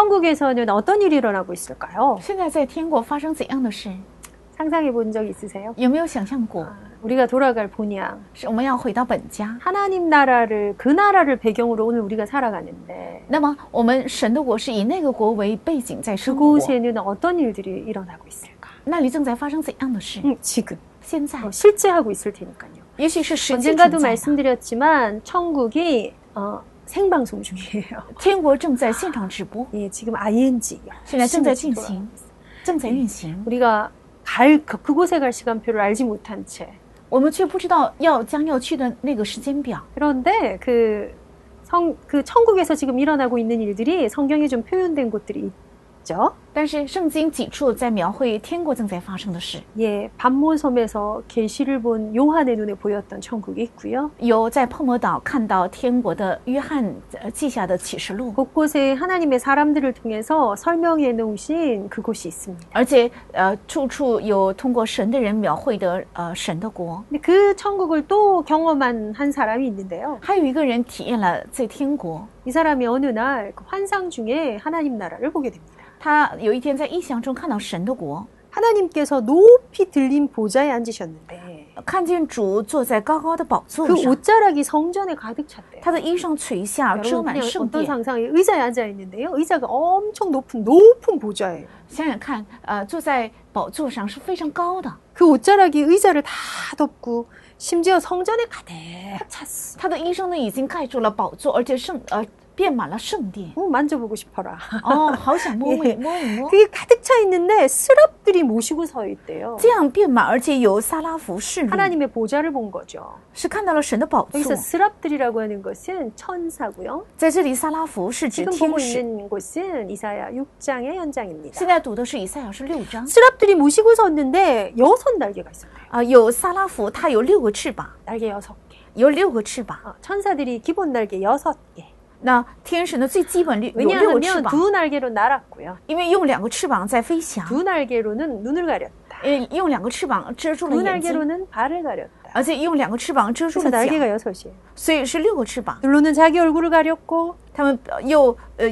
천국에서는 어떤 일이 일어나고 있을까요? 现在在天国发生怎样的事？ 상상해 본 적 있으세요? 有没有想象过？ 아, 우리가 돌아갈 본향 是我们要回到本家。 하나님 나라를 그 나라를 배경으로 오늘 우리가 살아가는데 那么我们神的国是以那个国为背景在生活， 그곳에는 어떤 일들이 일어나고 있을까? 那里正在发生怎样的事？ 음, 지금 现在 어, 실제 하고 있을 테니까요. 也许是实际 언젠가도 存在的。 말씀드렸지만 천국이 어, 생방송 중이에요. 天国正在现场直播， 예, 지금 ING 现在正在进行，正在运行。 우리가 갈 그- 그곳에 갈 시간표를 알지 못한 채 我们却不知道要将要去的那个时间表。 그런데 그 성, 그 천국에서 지금 일어나고 있는 일들이 성경에 좀 표현된 곳들이 있죠. 但是圣经几处在描绘天国正在发生的事， 예, 반모섬에서 계시를 본 요한의 눈에 보였던 천국이 있고요. 有在泡沫岛看到天国的约翰呃记下的启示录， 곳곳에 하나님의 사람들을 통해서 설명해 놓으신 그곳이 있습니다. 而且呃处处有通过神的人描绘的呃神的国。 근데 그 천국을 또 경험한 한 사람이 있는데요. 还有一个人体验了在天国， 이 사람이 어느 날그 환상 중에 하나님 나라를 보게 됩니다. 他有一天在异象中看到神的国， 하나님께서 높이 들린 보좌에 앉으셨는데 看见主坐在高高的宝座 그 上， 옷자락이 성전에 가득 찼대요. 他的衣裳垂下，遮 여러분 满 그냥 圣 어떤 殿。 상상에 의자에 앉아 있는데요. 의자가 엄청 높은 높은 보좌예요. 想想看，呃，坐在宝座上是非常高的， 그 옷자락이 의자를 다 덮고 심지어 성전에 가득 찼어. 他的衣裳呢已经盖住了宝座，而且圣呃 遍满了圣殿。 어, 만져보고 싶어라. 哦，好想摸摸 예 摸一摸。 그게 가득 차 있는데 스랍들이 모시고 서 있대요. 这样遍满，而且有萨拉服侍立， 하나님의 보좌를 본 거죠. 是看到了神的宝座 여기서 。 스랍들이라고 하는 것은 천사고요. 在这里，萨拉服是指 지금 天 보고 使。 있는 곳은 이사야 6장의 현장입니다. 现在读的是以赛亚书六章 스랍들이 모시고 섰는데 여섯 날개가 있었대요. 啊、有萨拉服，它有六个翅膀， 날개 여섯 개. 有六个翅膀。 어, 천사들이 기본 날개 여섯 개. 那天使呢最基本的有六个翅膀，因为用两个翅膀在飞翔。用两个翅膀遮住了眼睛。而且用两个翅膀遮住了脚，所以是六个翅膀。他们又呃。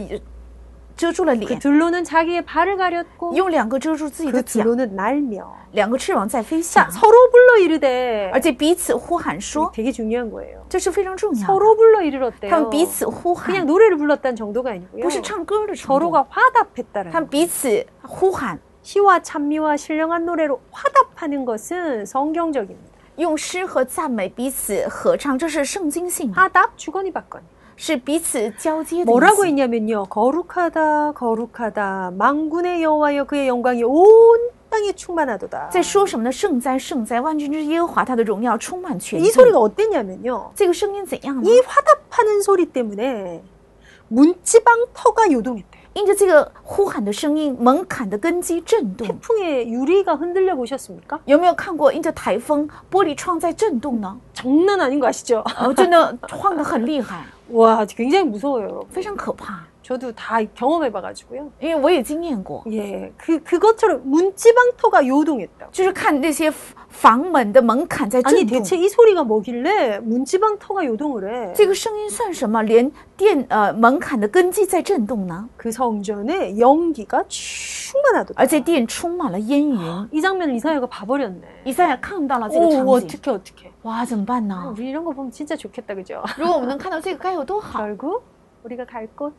遮住了 그 脸， 둘로는 자기의 발을 가렸고 用两个遮住自己 그 的脚， 둘로는 날며 两个翅膀在飞 자 翔， 서로 불러 이르되 而且彼此呼喊说， 되게 중요한 거예요. 这是非常重要的。 서로 불러 他 이르렀대요. 们彼此呼 그냥 喊， 노래를 불렀다는 정도가 아니고요. 不是唱歌的程度， 서로가 화답했다는 他们 거예요. 彼此呼喊， 시와 찬미와 신령한 노래로 화답하는 것은 성경적입니다. 用诗和赞美彼此合唱，这是圣经性的， 화답 주거니 받거니. 是彼此交接的意 뭐라고 思。 했냐면요. 거룩하다 거룩하다 망군의 여호와여 그의 영광이 온 땅에 충만하도다. 在说什么呢？圣哉，圣哉！万军之耶和华，他的荣耀充满全 이 地。 소리가 어땠냐면요. 这个声音怎样呢？ 이 화답하는 소리 때문에 문지방 터가 요동했대요. 因着这个呼喊的声音，门槛的根基震动。 태풍에 유리가 흔들려 보셨습니까? 有没有看过因着台风玻璃窗在震动呢？ 장난 아닌 거 아시죠? 哦，真的晃得很厉害， 와, 굉장히 무서워요, 여러분. 非常可怕。 저도 다 경험해 봐가지고요. 因为我也经验过， 예, 그 그것처럼 문지방 터가 요동했다. 就是看那些房门的门槛在 아니 震动。 대체 이 소리가 뭐길래 문지방 터가 요동을 해? 这个声音算什么？连电呃门槛的根基在震动呢？ 그 성전에 연기가 충만하더라. 而且殿充满了烟云。 이 장면을 이사야가 봐버렸네. 以赛亚看到了这个 오, 场景， 어떻게 어떻게? 哇，怎么办呢？ 우리 이런 거 보면 진짜 좋겠다, 그죠? 如果我们能看到这个，该有多好！ 결국 우리가 갈 곳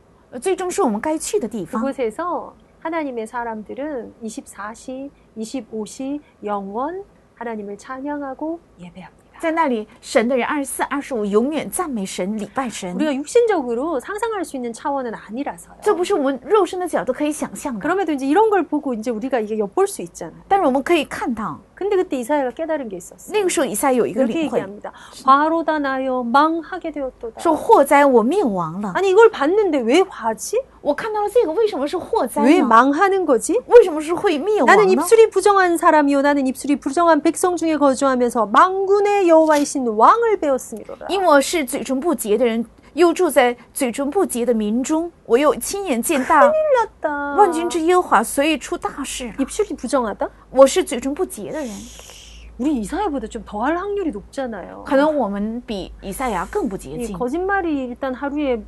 그곳에서 하나님의 사람들은 24시, 25시 영원 하나님을 찬양하고 예배합니다. 在那里，神的人二十四、二十五永远赞美神、礼拜神。 우리가 육신적으로 상상할 수 있는 차원은 아니라서요. 这不是我们肉身的角度可以想象的， 그럼에도 이제 이런 걸 보고 이제 우리가 이게 엿볼 수 있잖아요. 但是我们可以看到， 근데 그때 이사야가 깨달은 게 있었어요. 那个时候以赛有一个 이렇게 领会， 얘기합니다. 화로다 나여 망하게 되었도다. 说祸灾我灭亡了。 아니 이걸 봤는데 왜 화지? 我看到了这个，为什么是祸灾 왜 呢？ 망하는 거지? 为什么是会灭亡 나는 呢？ 입술이 부정한 사람이요 나는 입술이 부정한 백성 중에 거주하면서 망군의 여호와이신 왕을 배웠음이로다. 因我是嘴唇不洁的人，又住在嘴唇不洁的民中，我又亲眼见大 났다. 万军之耶和华，所以出大事。 입술이 부정하다? 我是嘴唇不洁的人， 우리 이사야보다 좀 더할 확률이 높잖아요. 可能我们比以赛亚更不洁 이 净。 거짓말이 일단 하루에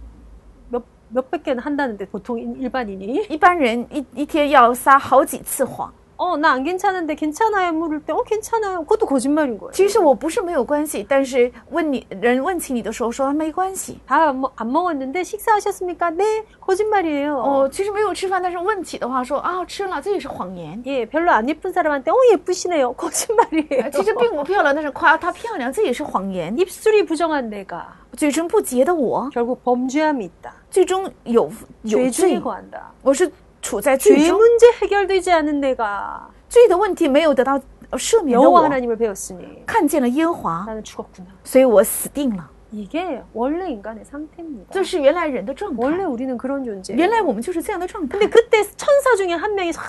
몇, 몇백 개는 한다는데 보통 인- 일반인이 一般人一一天要撒好几次谎。 어 나 안 괜찮은데 괜찮아요 물을 때 어 괜찮아요 그것도 거짓말인 거예요. 其实我不是没有关系，但是问你人问起你的时候说没关系。 다 뭐, 안 먹었는데 식사하셨습니까? 네 거짓말이에요. 哦，其实没有吃饭，但是问起的话说啊吃了，这也是谎言。 예 별로 안 예쁜 사람한테 어 예쁘시네요 거짓말이에요. 其实并不漂亮，但是夸她漂亮，这也是谎言。 입술이 부정한 내가 嘴唇不洁的我， 결국 범죄함이 있다. 最终有有 죄 罪 중에 ， 거한다. 我是 处在罪 죄 中， 문제 해결되지 않은 내가 罪的问题没有得到呃赦免的 여호와 我， 하나님을 배웠으니 看见了耶和华， 나는 죽었구나. 所以我死定了。 이게 원래 인간의 상태입니다. 这是原来人的状 원래 态， 우리는 그런 존재. 原来我们就是这样的状态 근데 。 그때 천사 중에 한 명이 싹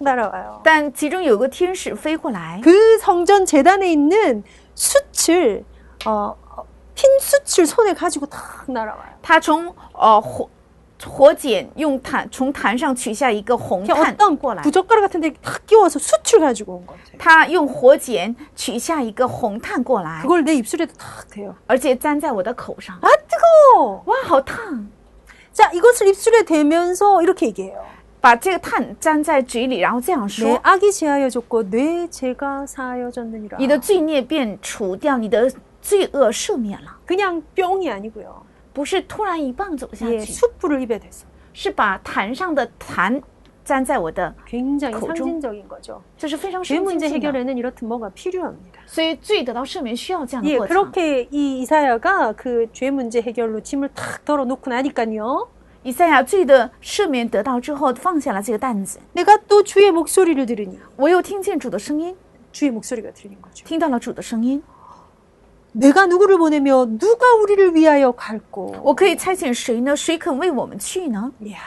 날아와요. 但其中有个天使飞过来， 그 성전 재단에 있는 숯을 어, 어, 핀 숯을 손에 가지고 탁 날아와요. 他从呃火 火剪用坛从坛上取下一个红 그냥 炭 어떤 过来， 부젓가락 같은데 탁 끼워서 숯을 가지고 온 거죠. 他用火剪取下一个红炭过来， 그걸 내 입술에도 탁 대요. 而且粘在我的口上。 아 뜨거워. 哇，好烫！ 자 이것을 입술에 대면서 이렇게 얘기해요. 把这个炭粘在嘴里，然后这样 내 说 악이 제하여졌고 내 죄가 사하여졌느니라. ：“你的罪孽便除掉，你的罪恶赦免了。 그냥 뿅이 아니고요. ” 不是突然一棒走下 예, 去， 숯불을 입에 대서 是把坛上的坛粘在我的， 굉장히 거죠? 상징적인 거죠. 这是非常 죄 神 문제 经性的。 해결에는 이렇듯 뭐가 필요합니다. 所以罪得到赦免需要这样的 예, 过程。 그렇게 이 이사야가 그 죄 문제 해결로 짐을 탁 덜어놓고 나니까요. 以赛亚罪的赦免得到之后，放下了这个担子。 내가 또 주의 목소리를 들으니 我又听见主的声音， 주의 목소리가 들린 거죠. 听到了主的声音。 내가 누구를 보내며 누가 우리를 위하여 갈고. 我可以差遣谁呢？谁肯为我们去呢？ 이야,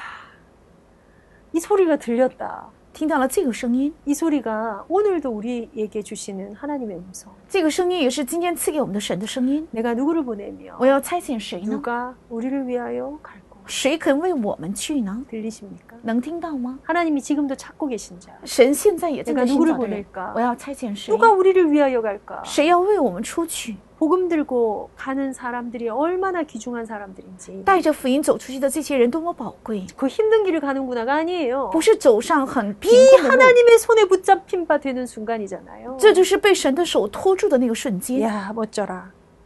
이 소리가 들렸다. 听到了这个声音， 이 소리가 오늘도 우리에게 주시는 하나님의 음성. 这个声音也是今天赐给我们的神的声音。 내가 누구를 보내며 我要差遣谁呢？ 누가 우리를 위하여 갈고. 谁肯为我们去呢？ 들리십니까? 能听到吗？ 하나님이 지금도 찾고 계신 자. 神现在也正在 내가 寻 누구를 找的人 보낼까 ，我要差遣谁？ 누가 우리를 위하여 갈까? 谁要为我们出去？ 복음 들고 가는 사람들이 얼마나 귀중한 사람들인지. 带着福音走出去的这些人多么宝贵！ 그 힘든 길을 가는구나가 아니에요. 不是走上很贫 이 困的路， 하나님의 손에 붙잡힌 바 되는 순간이잖아요. 这就是被神的手托住的那个瞬间。 야 멋져라.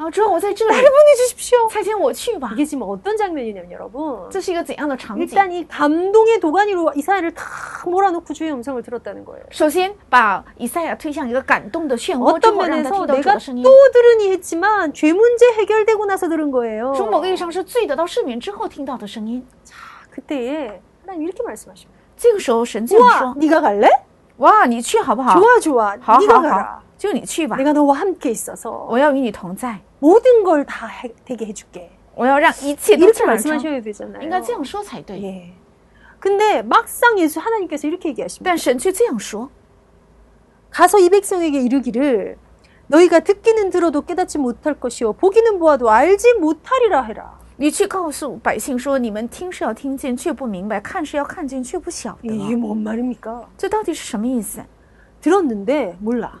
啊，主要我在这里， 나를 보내주십시오. 差遣我去吧。 이게 지금 어떤 장면이냐면 여러분. 这是一个怎样的场景？ 일단 이 감동의 도가니로 이사야를 탁 몰아놓고 주의 음성을 들었다는 거예요. 首先把以赛亚推向一个感动的漩涡之 어떤 后，让他 면에서 听到主 내가 的声音 또 。 들으니 했지만 죄 문제 해결되고 나서 들은 거예요. 从某个意义上是罪得到赦免之后听到的声音。 그때에 하나님 이렇게 말씀하십니다. 这个时候神这样 우와, 说 네가 갈래? ：“哇，你去好不好？ 좋아 좋아. 好 네가 好 가라. 好， 就你去吧， 내가 너와 함께 있어서 我要与你同在， 모든 걸 다 되게 해줄게. 我要让一切都 이렇게 自然成。 말씀하셔야 되잖아요. 应该这样说才对。 예. 근데 막상 예수 하나님께서 이렇게 얘기하십니다. 但神却这样说： 가서 이 백성에게 이르기를 너희가 듣기는 들어도 깨닫지 못할 것이요 보기는 보아도 알지 못하리라 해라. 你去告诉百姓说，你们听是要听见，却不明白；看是要看见，却不晓 이게 得。 뭔 말입니까? 这到底是什么意思？ 들었는데 몰라.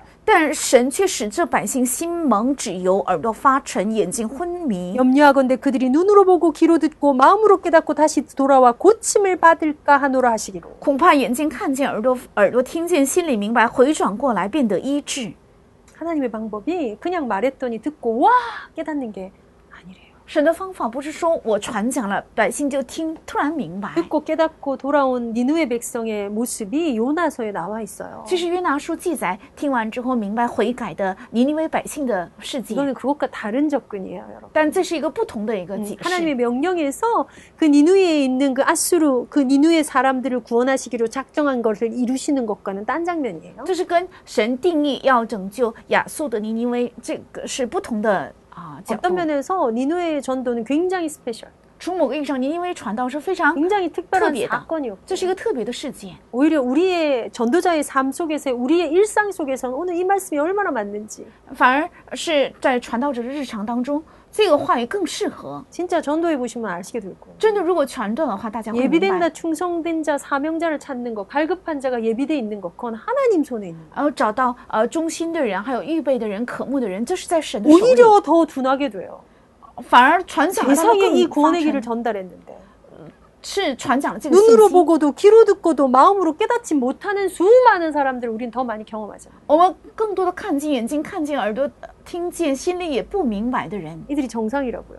但神却使这百姓心蒙脂油，耳朵发沉，眼睛昏迷。 염려하건대 그들이 눈으로 보고 귀로 듣고 마음으로 깨닫고 다시 돌아와 고침을 받을까 하노라 하시기로. 恐怕眼睛看见，耳朵耳朵听见，心里明白，回转过来，变得医治。 하나님의 방법이 그냥 말했더니 듣고 와 깨닫는 게 아니래요. 神的方法不是说我传讲了，百姓就听，突然明白。 듣고 깨닫고 돌아온 니누의 백성의 모습이 요나서에 나와 있어요. 其实约拿书记载，听完之后明白悔改的尼尼微百姓的事迹， 이거는 그것과 다른 접근이에요, 여러분. 但这是一个不同的一个解释。 하나님의 명령에서 그 니누에 있는 그 아수르 그 니누의 사람들을 구원하시기로 작정한 것을 이루시는 것과는 딴 장면이에요. 这是跟神定义要拯救亚述的尼尼微，这个是不同的 啊角 어떤 度。 면에서 니누의 전도는 굉장히 스페셜, 从某个意义上，尼尼微传道是非常， 굉장히 특별한 특별하다. 사건이었고 这是一个特别的事件。 오히려 우리의 전도자의 삶 속에서 우리의 일상 속에서는 오늘 이 말씀이 얼마나 맞는지 反而是在传道者的日常当中， 这个话语更适合。 진짜 전도해 보시면 아시게 될 거예요. 真的，如果传道的话，大家会明白 예비된다 。 충성된 자 사명자를 찾는 것 갈급한 자가 예비돼 있는 것 그건 하나님 손에 있는 거 然后找到呃忠心的人，还有预备的人、渴慕的人，这是在神的手里。 오히려 더 둔하게 돼요 反而传讲了他们 세상에 이 更发 구원의 길을 生 전달했는데 是传讲了这个信 눈으로 息。 보고도 귀로 듣고도 마음으로 깨닫지 못하는 수많은 사람들을 우린 더 많이 경험하잖아요 我们更多的看见眼睛，看见耳朵，呃 听见心里也不明白的人， 이들이 정상이라고요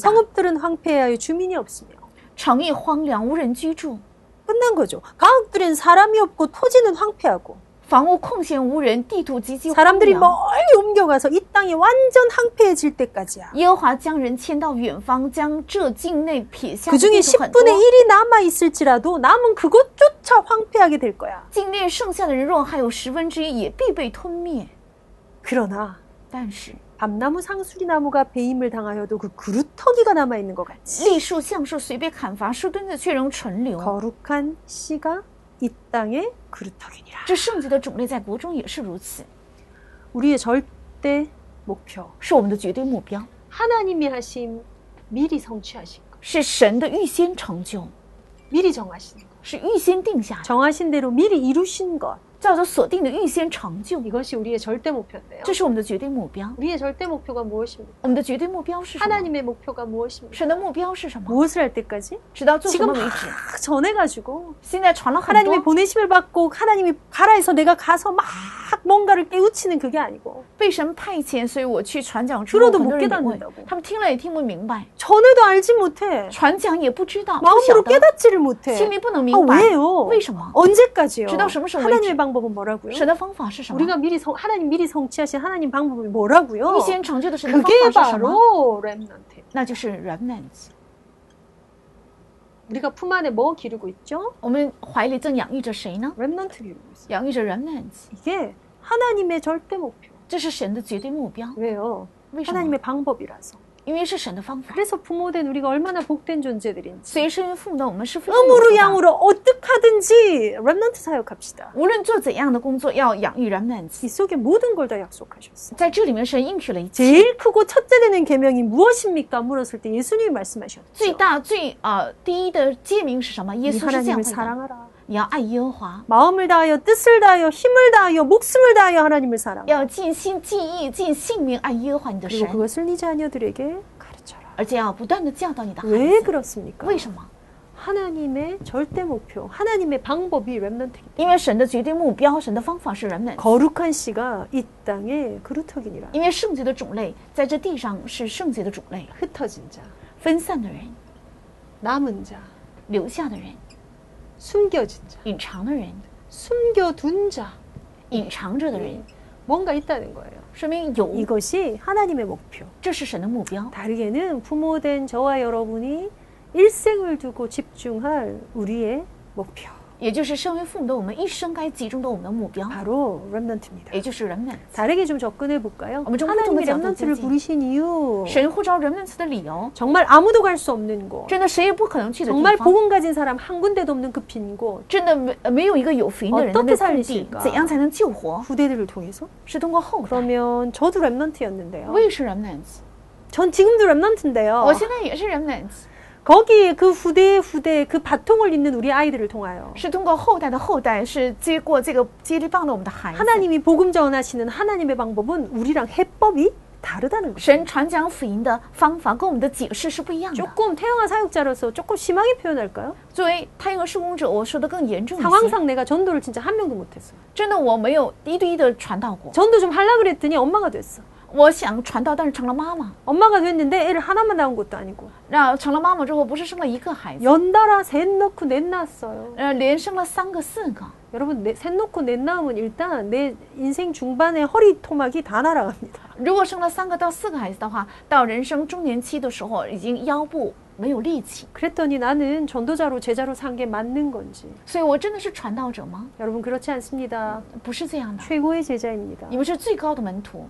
성읍들은 황폐하여 주민이 없으며 城邑荒凉，无人居住， 끝난 거죠. 가옥들은 사람이 없고 토지는 황폐하고 房屋空闲无人，地土极其荒 사람들이 凉。 멀리 옮겨가서 이 땅이 완전 황폐해질 때까지야. 耶和华将人迁到远方，将这境内撇下 그 的 중에 地土很多。 10분의 1이 남아 있을지라도 남은 그것조차 황폐하게 될 거야. 境内剩下的人若还有十分之一，也必被吞灭。 그러나 但是 밤나무 상수리 나무가 배임을 당하여도 그 그루터기가 남아 있는 것 같이 栗树、橡树随被砍伐，树墩子却仍存留。 거룩한 씨가 이 땅의 그루터기니라. 这圣洁的种类在国中也是如此， 우리의 절대 목표. 是我们的绝对目标， 하나님이 하신 미리 성취하신 것. 是神的预先成就， 미리 정하신 것. 是预先定下的， 정하신 대로 미리 이루신 것. 叫做锁定的预先成就， 이것이 우리의 절대 목표인데요. 这是我们的绝对目标。 우리의 절대 목표가 무엇입니까? 我们的绝对目标是什么？ 하나님의 목표가 무엇입니까? 神的目标是什么？ 무엇을 할 때까지? 直到做什 지금 么 막 为止？ 전해가지고 现在传了很 하나님의 多， 보내심을 받고 하나님이 가라 해서 내가 가서 막 뭔가를 깨우치는 그게 아니고 被神派遣，所以我去传讲之后， 들어도 很多 못 人领会 깨닫는다고 ，他们听了也听不明白， 전해도 알지 못해 传讲也不知道，不晓 마음으로 得， 깨닫지를 못해 心里不能 아, 明白， 왜요? 为什么？ 언제까지요?直到什么时候为止？ 하나님의 방법은 뭐라고요? 神的方法是什么？ 우리가 미리 성, 하나님 미리 성취하신 하나님 방법이 뭐라고요? 预先成就的神的方 그게 法是什么？ 바로 렘넌트. 那就是 remnants。 우리가 품 안에 뭐 기르고 있죠? 我们怀里正养育着谁呢？ 렘넌트 기르고 있어요. 养育着 remnants， 이게 하나님의 절대 목표. 这是神的绝对目标。 왜요? 为什么？ 하나님의 방법이라서. 因为是神的方法。 그래서 부모된 우리가 얼마나 복된 존재들인지. 所以身为父母的我们是非常有 음으로 福的。 양으로 어떡하든지 렘넌트 사역합시다. 无论做怎样的工作，要养育 remnants 이 。 속에 모든 걸 다 약속하셨어요. 在这里面，神应许了一切。 제일 크고 첫째 되는 계명이 무엇입니까? 물었을 때 예수님이 말씀하셨죠. 最大最呃第一的诫命是什么？耶 이 稣是这样 하나님을 回答： 사랑하라. 你要爱耶和华， 마음을 다하여 뜻을 다하여 힘을 다하여 목숨을 다하여 하나님을 사랑하라. 要尽心尽意尽性命爱耶和华你的 그리고 神， 그것을 네 자녀들에게 가르쳐라. 而且要不断的教导你的孩 왜 子。 그렇습니까? 为什么？ 하나님의 절대 목표, 하나님의 방법이 렘넌트이기 因为神的绝对目标，神的方法是 remnants。 거룩한 씨가 이 땅에 그루터기니라. 因为圣洁的种类在这地上是圣洁的种类， 흩어진 자, 分散的人、 남은 자, 留下的人、 숨겨진 자, 隐藏的人、 숨겨둔 자. 隐藏着的人， 뭔가 있다는 거예요. 说明有， 이것이 하나님의 목표. 这是神的目标。 다르게는 부모된 저와 여러분이 일생을 두고 집중할 우리의 목표. 也就是身为父母的我们一生该集中的我们的目标， 바로 렘넌트입니다. 也就是 remnants。 다르게 좀 접근해 볼까요? 어머, 좀 하나님이 보통 렘넌트를 거죠, 부르신 이유. 神呼召 remnants 的理由， 정말 아무도 갈 수 없는 곳. 真的谁也不可能去的地 정말 方， 복음 가진 사람 한 군데도 없는 그 빈 곳. 真的没没有一个有福音的人的 어떻게 那空地 살리실까 ，怎样才能救活？ 후대들을 통해서? 是通过后代。 그러면 저도 렘넌트였는데요. 我也是 remnants， 전 지금도 랩런트인데요. 我现在也是 remnant， 거기에 그 후대 후대 그 바통을 잇는 우리 아이들을 통하여 是通过后代的后代，是接过这个接力棒的我们的孩子。 하나님이 복음 전하시는 하나님의 방법은 우리랑 해법이 다르다는 거죠. 神传讲福音的方法跟我们的解释是不一样的。 조금 태영아 사역자로서 조금 심하게 표현할까요? 作为太阳施工者，我说的更严重一些。 상황상 내가 전도를 진짜 한 명도 못했어요. 真的，我没有一对一的传道过。 전도 좀 하려 그랬더니 엄마가 됐어. 我想传道，但是成了妈妈。 엄마가 됐는데 애를 하나만 낳은 것도 아니고 那成了妈妈之后，不是生了一个孩子， 연달아 셋 넣고 넷 낳았어요. 呃，连生了三个、四个。 여러분 넷, 셋 넣고 넷 낳으면 일단 내 인생 중반에 허리 토막이 다 날아갑니다. 如果生了三个到四个孩子的话，到人生中年期的时候，已经腰部没有力气。 그랬더니 나는 전도자로 제자로 산 게 맞는 건지 所以我真的是传道者吗？ 여러분 그렇지 않습니다. 不是这样的， 최고의 제자입니다. 你们是最高的门徒，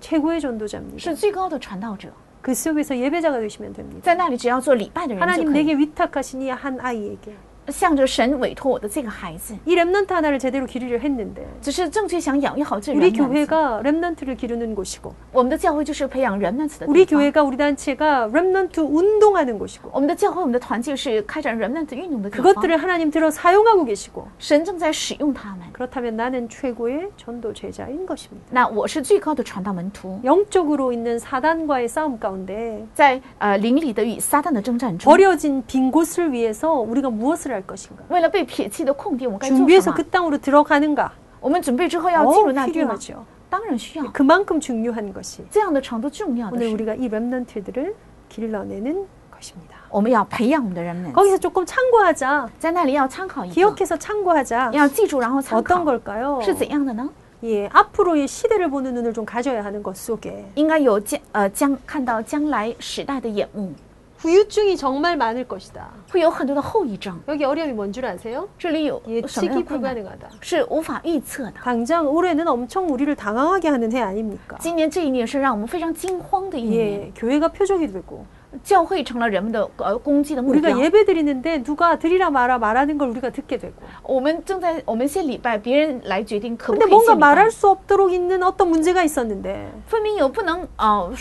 최고의 전도자입니다. 是最高的传道者， 그 속에서 예배자가 되시면 됩니다. 在那里只要做礼拜的人就 하나님 可以。 내게 위탁하신 이 한 아이에게 向着神委托我的这个孩子， 이 랩넌트 하나를 제대로 기르려 했는데 只是正确想养育好这 우리 人。 교회가 랩넌트를 기르는 곳이고 我们的教会就是培养人们的 우리 地方。 교회가 우리 단체가 랩넌트 운동하는 곳이고 我们的教会，我们的团契是开展人们的运动的地方。 그것들을 하나님 들어 사용하고 계시고 神正在使用他们。 그렇다면 나는 최고의 전도 제자인 것입니다. 那我是最高的传道门徒， 영적으로 있는 사단과의 싸움 가운데 在呃灵里的与撒旦的征战中， 버려진 빈 곳을 위해서 우리가 무엇을 할 것인가? 为了被撇弃的空地，我们该做什 준비해서 么？ 그 땅으로 들어가는가? 我们准备之后要进入 어, 那地吗？ 필요하죠. 当然需要， 그만큼 중요한 것이 这样的程度重要的 오늘 是， 우리가 이 랩넌트들을 길러내는 것입니다. 我们要培养我们的人们， 거기서 조금 참고하자. 在那里要参考一个， 기억해서 참고하자. 要记住，然后参 어떤 考 걸까요? 是怎样的呢？ 예, 앞으로의 시대를 보는 눈을 좀 가져야 하는 것 속에 应该有将呃将看到将来时代的眼目， 후유증이 정말 많을 것이다. 会有很多的后遗症。 여기 어려움이 뭔 줄 아세요? 这里有什么样 예측이 的困难？ 불가능하다. 是无法预测的。 당장 올해는 엄청 우리를 당황하게 하는 해 아닙니까? 今年这一年是让我们非常惊慌的一年， 예, 교회가 표적이 되고 教会成了人们的呃攻击的目标 우리가 。 예배 드리는데 누가 드리라 마라 말하는 걸 우리가 듣게 되고 我们正在我们先礼拜，别人来决定可不 근데 可以献 뭔가 礼拜 말할 。수 없도록 있는 어떤 문제가 있었는데 分明有不能呃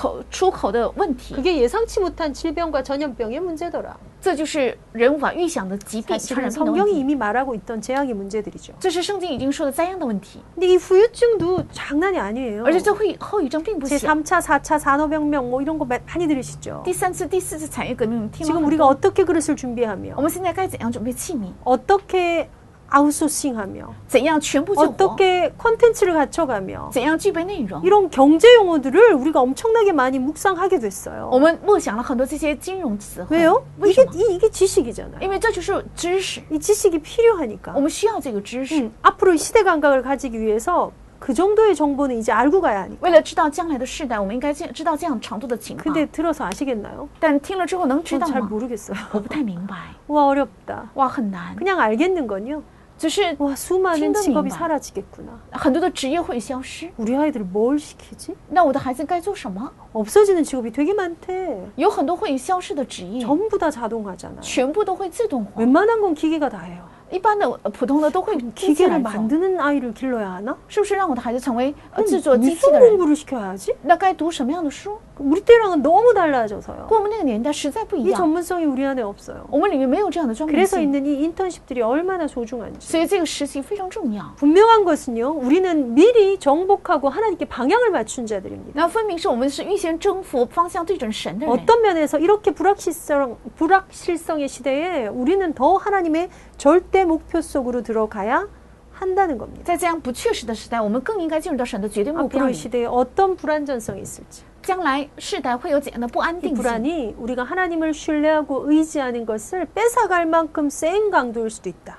口出口的问题， 그게 예상치 못한 질병과 전염병의 문제더라. 这就是人无法预想的疾病、传 사실은 染病的问 성경이 题。 이미 말하고 있던 재앙의 문제들이죠. 这是圣经已经说的灾殃的问题， 근데 이 후유증도 장난이 아니에요. 而且这会后遗症并不小。 제3차, 4차 산업혁명 뭐 이런 거 마- 많이 들으시죠? 第三次、第四次产业革命，听了 지금 很 우리가 多。 어떻게 그릇을 준비하며 我们现在该怎样准备器皿？ 어떻게 아웃소싱하며 怎样全部救活？ 어떻게 콘텐츠를 갖춰가며 怎样具备内容？ 이런 경제 용어들을 우리가 엄청나게 많이 묵상하게 됐어요. 我们默想了很多这些金融词汇。 왜요? 为什 이게 么？ 이, 이게 지식이잖아요. 因为这就是知识， 이 지식이 필요하니까. 我们需要这个知识。 음, 앞으로 이 시대 감각을 가지기 위해서 그 정도의 정보는 이제 알고 가야 하니까. 为了知道将来的世代，我们应该知道这样程度的情况。 근데 들어서 아시겠나요? 但听了之后能知 전 道 잘 吗？ 모르겠어요. 我不太明白， 와 어렵다. 哇，很难。 그냥 알겠는 건요. 只是 와 수많은听得 직업이 明白。 사라지겠구나. 很多的职业会消失， 우리 아이들 뭘 시키지? 那我的孩子该做什么？ 없어지는 직업이 되게 많대. 有很多会消失的职业， 전부 다 자동화잖아. 全部都会自动化。 웬만한 건 기계가 다 해요. 一般的呃普通的都会机器来 기계를 做， 만드는 아이를 길러야 하나? 是不是让我的孩子成为呃 그럼 制作机器 무슨 的人？ 공부를 시켜야지? 那该读什么样的书？ 우리 때랑은 너무 달라져서요. 跟我们那个年代实在不一 이 样， 전문성이 우리 안에 없어요. 我们里面没有这样的专门 그래서 性， 있는 이 인턴십들이 얼마나 소중한지. 所以这个实习非常重要。 분명한 것은요, 우리는 미리 정복하고 하나님께 방향을 맞춘 자들입니다. 那分明是我们是预先征服方向对准神的人。 어떤 면에서 이렇게 불확실성, 불확실성의 시대에 우리는 더 하나님의 절대 목표 속으로 들어가야 한다는 겁니다. 在这样不确实的时代，我们更应该进入到神的绝对目标 앞으로의 里。 시대에 어떤 불안전성이 있을지. 将来世代会有怎样的不安 이 定性？ 불안이 우리가 하나님을 신뢰하고 의지하는 것을 뺏어갈 만큼 센 강도일 수도 있다.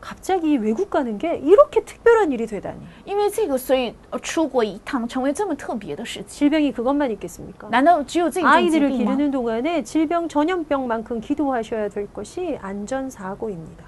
갑자기 외국 가는 게 이렇게 특별한 일이 되다니. 因为这个，所以呃出国一趟成为这么特别的事情。 질병이 그것만 있겠습니까? 难道只有这一种疾 아이들을 病吗？ 기르는 동안에 질병 전염병만큼 기도하셔야 될 것이 안전사고입니다.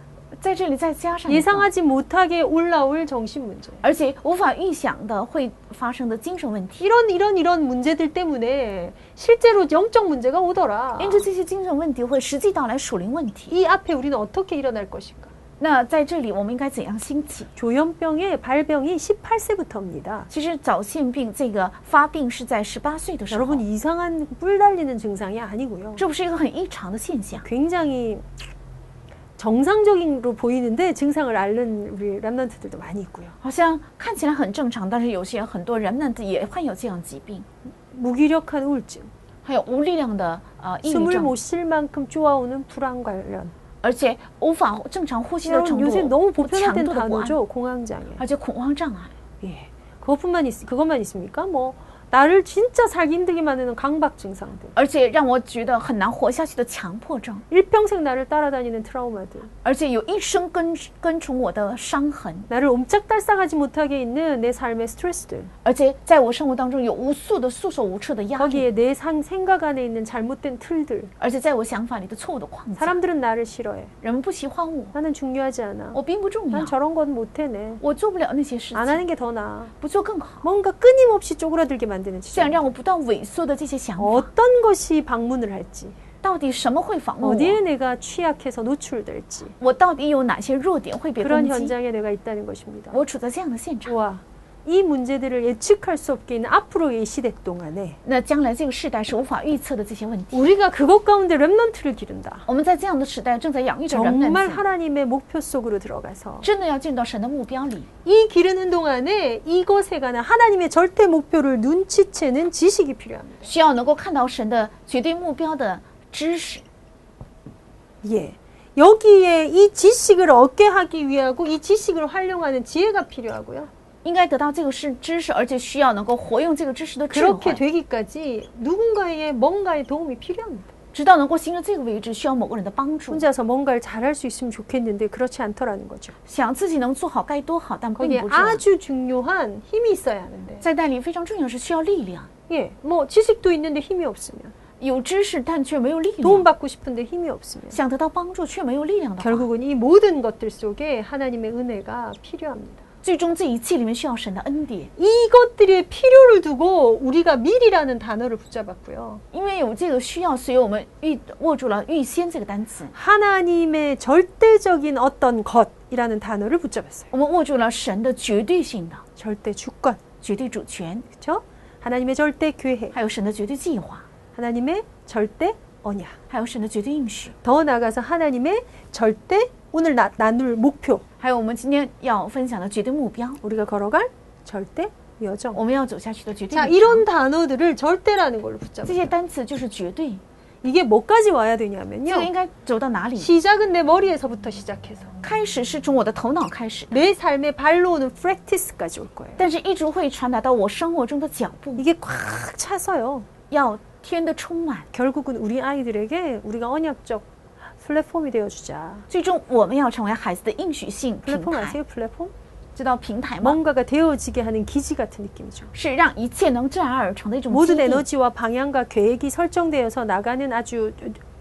在这里再加上一个 예상하지 못하게 올라올 정신 문제. 而且无法预想的会发生的精神问题。 이런 이런 이런 문제들 때문에 실제로 영적 문제가 오더라. 因着这些精神问题会实际到来属灵问题。 이 앞에 우리는 어떻게 일어날 것인가? 那在这里我们应该怎样兴起？ 조현병의 발병이 18세부터입니다. 其实早腺病这个发病是在十八岁的时候， 여러분 이상한 뿔 달리는 증상이 아니고요. 这不是一个很异常的现象。 굉장히 정상적인로 보이는데 증상을 앓는 우리 랩런트들도 많이 있고요. 好像看起来很正常，但是有些很多人呢也患有这样疾病， 무기력한 우울증, 还有无力量的呃抑郁 숨을 症， 못 쉴 만큼 쪼아오는 불안 관련. 而且无法正常呼吸的 여러분 程 요새 度， 너무 强 보편화된 度的不安， 단어죠. 공황장애. 而且恐慌障碍。 예. 그것뿐만 있, 그것만 있습니까? 뭐 나를 진짜 살기 힘들게 만드는 강박 증상들. 而且让我觉得很难活下去的强迫症， 일평생 나를 따라다니는 트라우마들. 而且有一生跟跟从我的伤痕， 나를 옴짝달싹하지 못하게 있는 내 삶의 스트레스들. 而且在我生活当中有无数的束手无策的压力， 거기에 내 상, 생각 안에 있는 잘못된 틀들. 而且在我想法里的错误的框架， 사람들은 나를 싫어해. 人们不喜欢我， 나는 중요하지 않아. 我并不重要 난 ， 저런 건 못해내. 我做不了那些事 안 情， 하는 게 더 나아. 不做更好。 뭔가 끊임없이 쪼그라들게 만 드는 这样 지점. 让我不断萎缩的这些想法， 어떤 것이 방문을 할지, 到底什么会访问 어디에 我？ 내가 취약해서 노출될지 我到底有哪些弱点会被 그런 攻击？ 현장에 내가 있다는 것입니다. 我处在这样的现场， 와, 이 문제들을 예측할 수 없게 있는 앞으로의 시대 동안에 那将来这个世代是无法预测的这些问题。 우리가 그것 가운데 렘넌트를 기른다. 我们在这样的时代正在养育着人们 정말 ， 하나님의 목표 속으로 들어가서 真的要进到神的目标里。 이 기르는 동안에 이것에 관한 하나님의 절대 목표를 눈치채는 지식이 필요합니다. 需要能够看到神的绝对目标的知识， 예. 여기에 이 지식을 얻게 하기 위하고 이 지식을 활용하는 지혜가 필요하고요. 应该得到这个是知识，而且需要能够活用这个知识的智 그렇게 慧， 되기까지 누군가의 뭔가의 도움이 필요합니다. 直到能够行到这个为止，需要某个人的帮助。 혼자서 뭔가를 잘할 수 있으면 좋겠는데 그렇지 않더라는 거죠. 想自己能做好该多好，但并 거기에 不这样。 아주 중요한 힘이 있어야 하는데 在带领非常重要的是需要力量， 예, 뭐 지식도 있는데 힘이 없으면 有知识但却没有力量， 도움받고 싶은데 힘이 없으면 想得到帮助却没有力量的话， 결국은 이 모든 것들 속에 하나님의 은혜가 필요합니다. 最终这一切里面需要神的恩典， 이것들의 필요를 두고 우리가 미리라는 단어를 붙잡았고요. 因为有这个需要，所以我们预握住了预先这个单词， 하나님의 절대적인 어떤 것이라는 단어를 붙잡았어요. 我们握住了神的绝对性的 절대 주권, 绝对主权， 그렇죠? 하나님의 절대 계획, 还有神的绝对计划， 하나님의 절대 언약. 还有神的绝对应许， 더 나아가서 하나님의 절대 오늘 나, 나눌 목표, 还有我们今天要分享的绝对目标， 우리가 걸어갈 절대 여정. 我们要走下去的绝对 자, 路程。 이런 단어들을 절대라는 걸로 这 붙잡아요. 些单词就是绝对， 이게 뭐까지 와야 这个应 되냐면요. 该走到哪里？ 시작은 내 머리에서부터 시작해서 开始是从我的头脑开始， 내 삶의 발로 오는 프랙티스까지 올 거예요. 但是一直会传达到我生活中的脚步， 이게 꽉 차서요. 要天的充满。 결국은 우리 아이들에게 우리가 언약적 플랫폼이 되어주자. 最终，我们要成为孩子的应许性平 플랫폼 台， 아세요? 플랫폼? 知道平台吗？ 뭔가가 되어지게 하는 기지 같은 느낌이죠. 是让一切能自然而成的一种基 모든 地， 에너지와 방향과 계획이 설정되어서 나가는 아주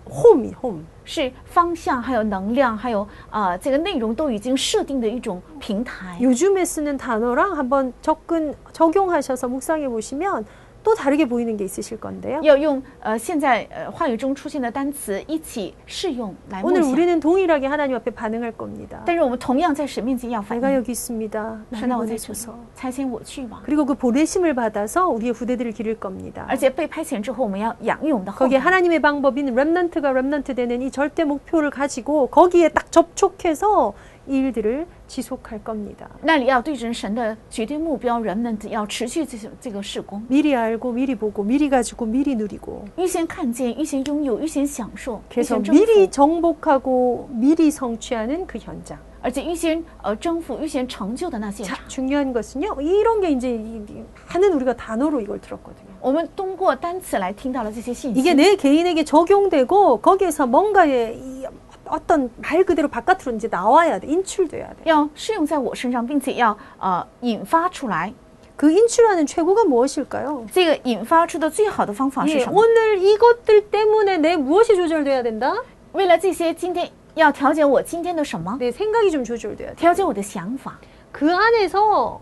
홈이 홈. 是方向，还有能量，还有啊、呃这个内容都已经设定的一种平台。 요즘에 쓰는 단어랑 한번 접근 적용하셔서 묵상해 보시면 또 다르게 보이는 게 있으실 건데요. 要用呃现在呃话语中出现的单词一起适用来默 오늘 想。 우리는 동일하게 하나님 앞에 반응할 겁니다. 但是我们同样在神面前要反 내가 应， 여기 있습니다. 神 나를 那我在这里 보내셔서 ，差遣我去吧。 그리고 그 보내심을 받아서 우리의 후대들을 기를 겁니다. 而且被派遣之后，我们要养育我们的后 거기에 代。 하나님의 방법인 렘넌트가 렘넌트 되는 이 절대 목표를 가지고 거기에 딱 접촉해서 이 일들을 지속할 겁니다. 那里要对准神的绝对目标，人们要持续这些这个事工， 미리 알고 미리 보고 미리 가지고 미리 누리고 预先看见、预先拥有、预先享受、预 그래서 先征 미리 服， 정복하고 미리 성취하는 그 현장. 而且预先呃征服、预先成就的那现 자, 场。 중요한 것은요. 이런 게 이제 이- 이- 많은 우리가 단어로 이걸 들었거든요. 我们通过单词来听到了这些信 이게 息， 내 개인에게 적용되고 거기에서 뭔가의 이 어떤 말 그대로 바깥으로 이제 나와야 돼. 인출돼야 돼. 要适用在我身上，并且要呃引发出来。 그 인출하는 최고가 무엇일까요? 这个引发出的最好的方法是 예, 什么？ 오늘 이것들 때문에 내 무엇이 조절돼야 된다? 为了这些，今天要调节我今天的什么？ 내 생각이 좀 조절돼야 돼. 调节我的想法， 그 안에서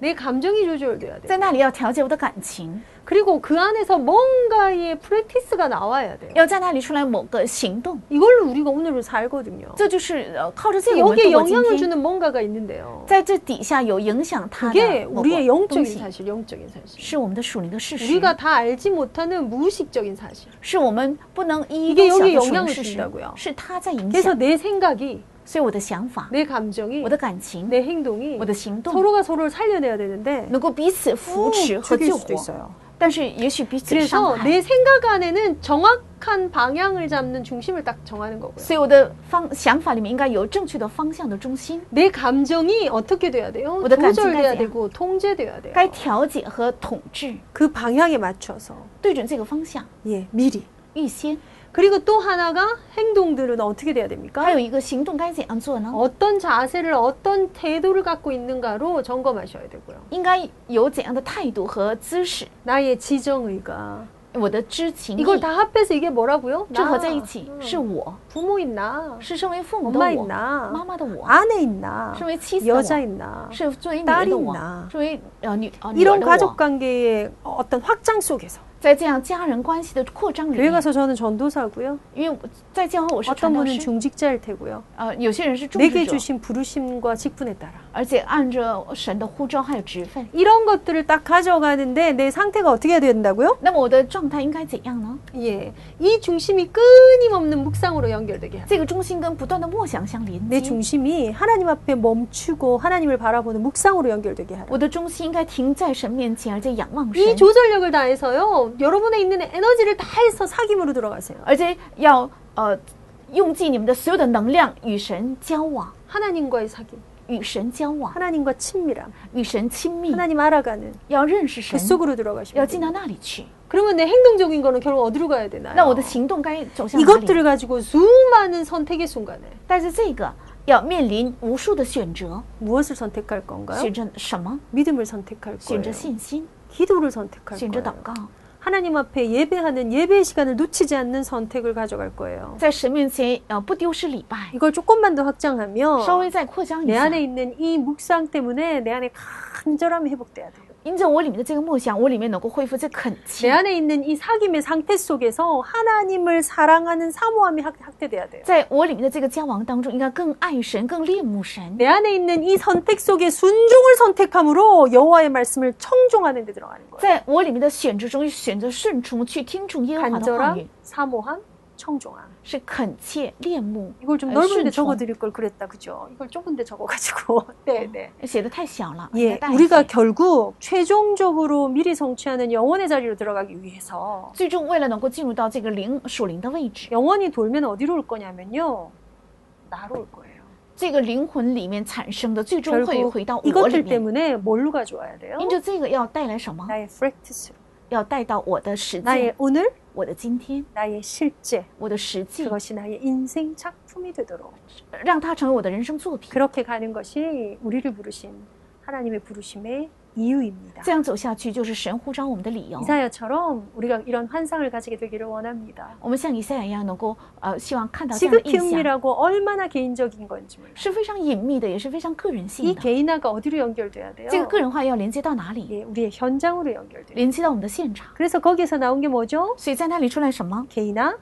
내 감정이 조절돼야 돼. 在那里要调节我的感情， 그리고 그 안에서 뭔가의 프랙티스가 나와야 돼요. 要在那里出来某个行动。 이걸로 우리가 오늘을 살거든요. 这就是呃靠着这个我们 여기에 度过今 영향을 天。 주는 뭔가가 있는데요. 在这底下有影响他 그게 的某 우리의 个东 영적인 西， 사실, 영적인 사실. 是我们的属灵的事实， 우리가 다 알지 못하는 무의식적인 사실. 是我们不能一一 이게 都晓 여기에 得属灵 영향을 事实 준다고요 ，是他在影 그래서 响， 내 생각이, 所以我的想法、 내 감정이, 我的感情、 내 행동이 我的行动 서로가 서로를 살려내야 되는데 能够彼此扶持 어, 和 죽일 救 수도 活， 있어요. 但是也许彼此伤 그래서 害。 내 생각 안에는 정확한 방향을 잡는 중심을 딱 정하는 거고요. 所以我的方想法里面应该有正确的方向的中心， 내 감정이 어떻게 돼야 돼요? 뭐다 조절돼야 감정까지야. 되고 통제돼야 돼요. 该调节和统治， 그 방향에 맞춰서 对准这个方向， 예 미리 预先。 그리고 또 하나가 행동들은 어떻게 돼야 됩니까? 还有一个行动该怎样做呢？ 어떤 자세를 어떤 태도를 갖고 있는가로 점검하셔야 되고요. 应该有怎样的态度和姿势？ 나의 지정의가 我的知情意 이걸 다 합해서 이게 뭐라고요? 整合 나, 在一起， 음, 是我， 부모인 나, 是身为父母的 엄마인 我， 나, 妈妈的我， 아내인 나, 身为妻子的我， 여자인 나 是作为女人的 딸인 我 나 ，作为呃女呃女儿 이런 的 가족 我， 관계의 어떤 확장 속에서 在这样家人关系的扩张里 교회 面， 가서 저는 전도사고요. 因为我在教会我是 어떤 传道 분은 师， 중직자일 테고요. 呃，有些人是重 내게 视者， 주신 부르심과 직분에 따라 而且按着神的呼召还有职分。 이런 것들을 딱 가져가는데 내 상태가 어떻게 해야 된다고요? 那么我的状态应该怎样呢？ 예, 이 중심이 끊임없는 묵상으로 연결되게 하라. 这个中心跟不断的默想相连 내 接。 중심이 하나님 앞에 멈추고 하나님을 바라보는 묵상으로 연결되게 하라. 我的中心应该停在神面前，而且仰望 이 神， 조절력을 다해서요. 여러분의 있는 에너지를 다해서 사귐으로 들어가세요. 而且要呃用尽你们的所有的能量与神交往， 하나님과의 사귐, 与神交往， 하나님과 친밀함, 与神亲密， 하나님 알아가는 要认识 그 神， 속으로 들어가시면 要进 돼요. 到那里去。 그러면 내 행동적인 거는 결국 어디로 가야 되나요? 那我的行动该走向哪里？ 이것들을 가지고 수많은 선택의 순간에 但是这个要面临无数的选择， 무엇을 선택할 건가요? 选择什么？ 믿음을 선택할 选 거예요. 择信心， 기도를 선택할 选择祷 거예요. 告， 하나님 앞에 예배하는 예배의 시간을 놓치지 않는 선택을 가져갈 거예요. 在神面前呃不丢失礼拜， 이걸 조금만 더 확장하면 稍微再扩张一 내 下。 안에 있는 이 묵상 때문에 내 안에 간절함이 회복돼야 돼요. 因着我里面的这个梦想，我里面能够恢复这恳 내 切。 안에 있는 이 사귐의 상태 속에서 하나님을 사랑하는 사모함이 확- 확대돼야 돼요. 在我里面的这个交往当中，应该更爱神，更恋慕神。 내 안에 있는 이 선택 속에 순종을 선택함으로 여호와의 말씀을 청종하는 데 들어가는 거예요. 在我里面的选择中，选择顺从，去听从耶和华的话语 간절함, ， 사모함, 청종함. 是恳切、恋慕。 이걸 좀 呃 넓은데 顺从 적어드릴 걸 그랬다, 그죠? 이걸 좁은데 적어가지고. 네, 네. 写的太小了， 예, 大一 우리가 些 결국 최종적으로 미리 성취하는 영원의 자리로 들어가기 위해서 最终为了能够进入到这个灵属灵的位置， 영원히 돌면 어디로 올 거냐면요. 나로 올 거예요. 这个灵魂里面产生的，最终会 결국 回到我里 이것들 面。 때문에 뭘로 가져와야 돼요? 因着这个要带来什么？ 나의 프랙티스, 要带到我的实践 나의 ， 오늘, 我的今天， 나의 실제. 我的实际， 그것이 나의 인생 작품이 되도록 让它成为我的人生作品。 그렇게 가는 것이 우리를 부르신 하나님의 부르심의 이유입니다. 这样走下去，就是神呼召我们的理由。 이사야처럼 우리가 이런 환상을 가지게 되기를 원합니다. 我们像以赛亚一样，能够呃，希望看到这样的印象， 지극히움이라고 얼마나 개인적인 건지 몰라요. 是非常隐秘的，也是非常个人 이 性的。 개인화가 어디로 연결돼야 돼요? 这个个人化要连接到哪里？ 예, 우리의 현장으로 연결돼요. 连接到我们的现场。 그래서 거기에서 나온 게 뭐죠? 所以在那里出来什么？ 개인화,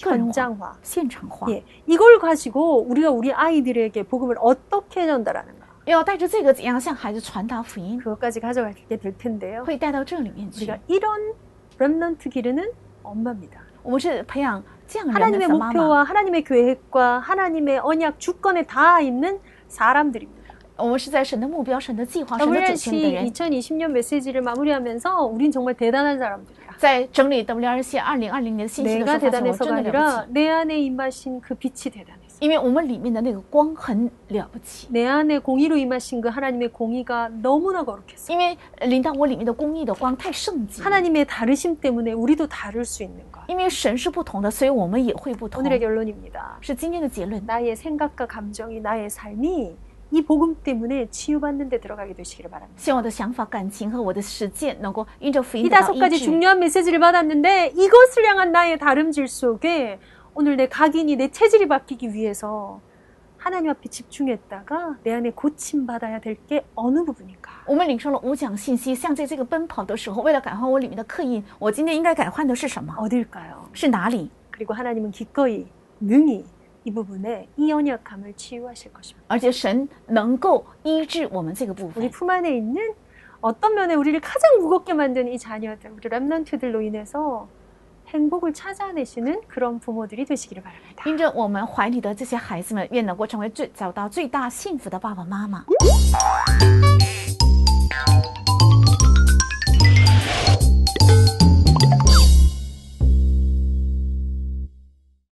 个人化、 현장화. 现场化。 예, 이걸 가지고 우리가 우리 아이들에게 복음을 어떻게 전달하는가? 要带着这个怎样向孩子传达福音， 그것까지 가져가게 될 텐데요. 会带到这里面去 우리가 。 이런 렘넌트 기르는 엄마입니다. 我们是培养 这样人 하나님의 的妈妈， 목표와 하나님의 계획과 하나님의 언약 주권에 다 있는 사람들입니다. 我们是在神的目标、神的计划、神的 WRC 主权里的人。 2020년 메시지를 마무리하면서 우린 정말 대단한 사람들이야. 在整理 WRC 二零二零年的信息的时 내가 候，发现我 대단해서가 真的了不 아니라 起， 내 안에 임하신 그 빛이 대단해서. 因为我们里面的那个光很了不起， 내 안에 공의로 임하신 그 하나님의 공의가 너무나 거룩했어. 因为临到我里面的公义的光太圣洁， 하나님의 다르심 때문에 우리도 다를 수 있는 것. 因为神是不同的，所以我们也会不同。 오늘의 결론입니다. 是今天的结论。 나의 생각과 감정이 나의 삶이 이 복음 때문에 치유받는 데 들어가게 되시기를 바랍니다. 希望我的想法、感情和我的实践能够因着福 이 音得到 다섯 医 가지 治。 중요한 메시지를 받았는데 이것을 향한 나의 다름질 속에 오늘 내 각인이 내 체질이 바뀌기 위해서 하나님 앞에 집중했다가 내 안에 고침 받아야 될 게 어느 부분인가? 我们领受了五讲信息，像在这个奔跑的时候，为了改换我里面的刻印，我今天应该改换的是什么？ 어딜까요? 是哪里？ 그리고 하나님은 기꺼이 능히 이 부분에 이 연약함을 치유하실 것입니다. 而且神能够医治我们这个部 우리 分。 품 안에 있는 어떤 면에 우리를 가장 무겁게 만든 이 자녀들, 우리 랩런트들로 인해서 행복을 찾아내시는 그런 부모들이 되시기를 바랍니다. 因着我们怀里的这些孩子们，愿能够成为最找到最大幸福的爸爸妈妈。